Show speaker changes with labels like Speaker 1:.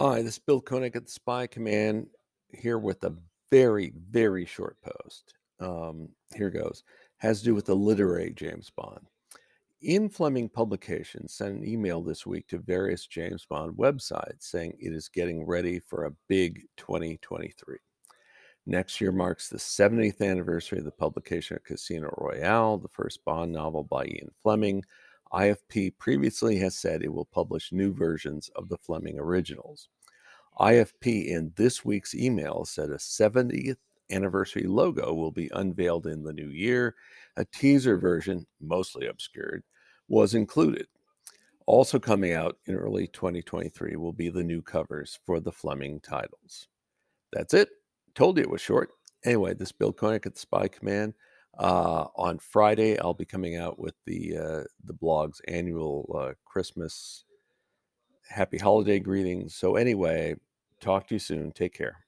Speaker 1: Hi, this is Bill Koenig at the Spy Command here with a very, very short post. Um, here goes. Has to do with the literary James Bond. Ian Fleming Publications sent an email this week to various James Bond websites saying it is getting ready for a big 2023. Next year marks the 70th anniversary of the publication of Casino Royale, the first Bond novel by Ian Fleming, IFP previously has said it will publish new versions of the Fleming originals. IFP in this week's email said a 70th anniversary logo will be unveiled in the new year. A teaser version, mostly obscured, was included. Also coming out in early 2023 will be the new covers for the Fleming titles. That's it. Told you it was short. Anyway, this Bill Koenig at the Spy Command. Uh, on Friday, I'll be coming out with the uh, the blog's annual uh, Christmas happy holiday greetings. So anyway, talk to you soon. Take care.